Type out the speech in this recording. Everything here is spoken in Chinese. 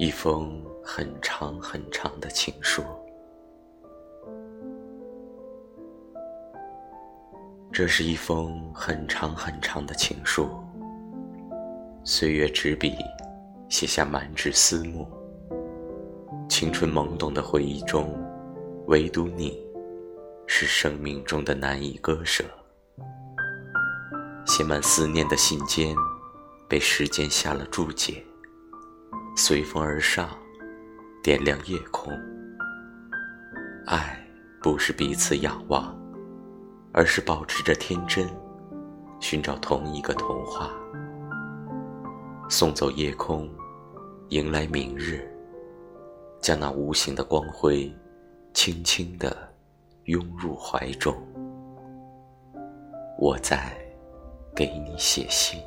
一封很长很长的情书。这是一封很长很长的情书。岁月执笔，写下满纸思慕。青春懵懂的回忆中，唯独你，是生命中的难以割舍。写满思念的信笺，被时间下了注解。随风而上，点亮夜空。爱不是彼此仰望，而是保持着天真，寻找同一个童话。送走夜空，迎来明日，将那无形的光辉，轻轻地拥入怀中。我在给你写信。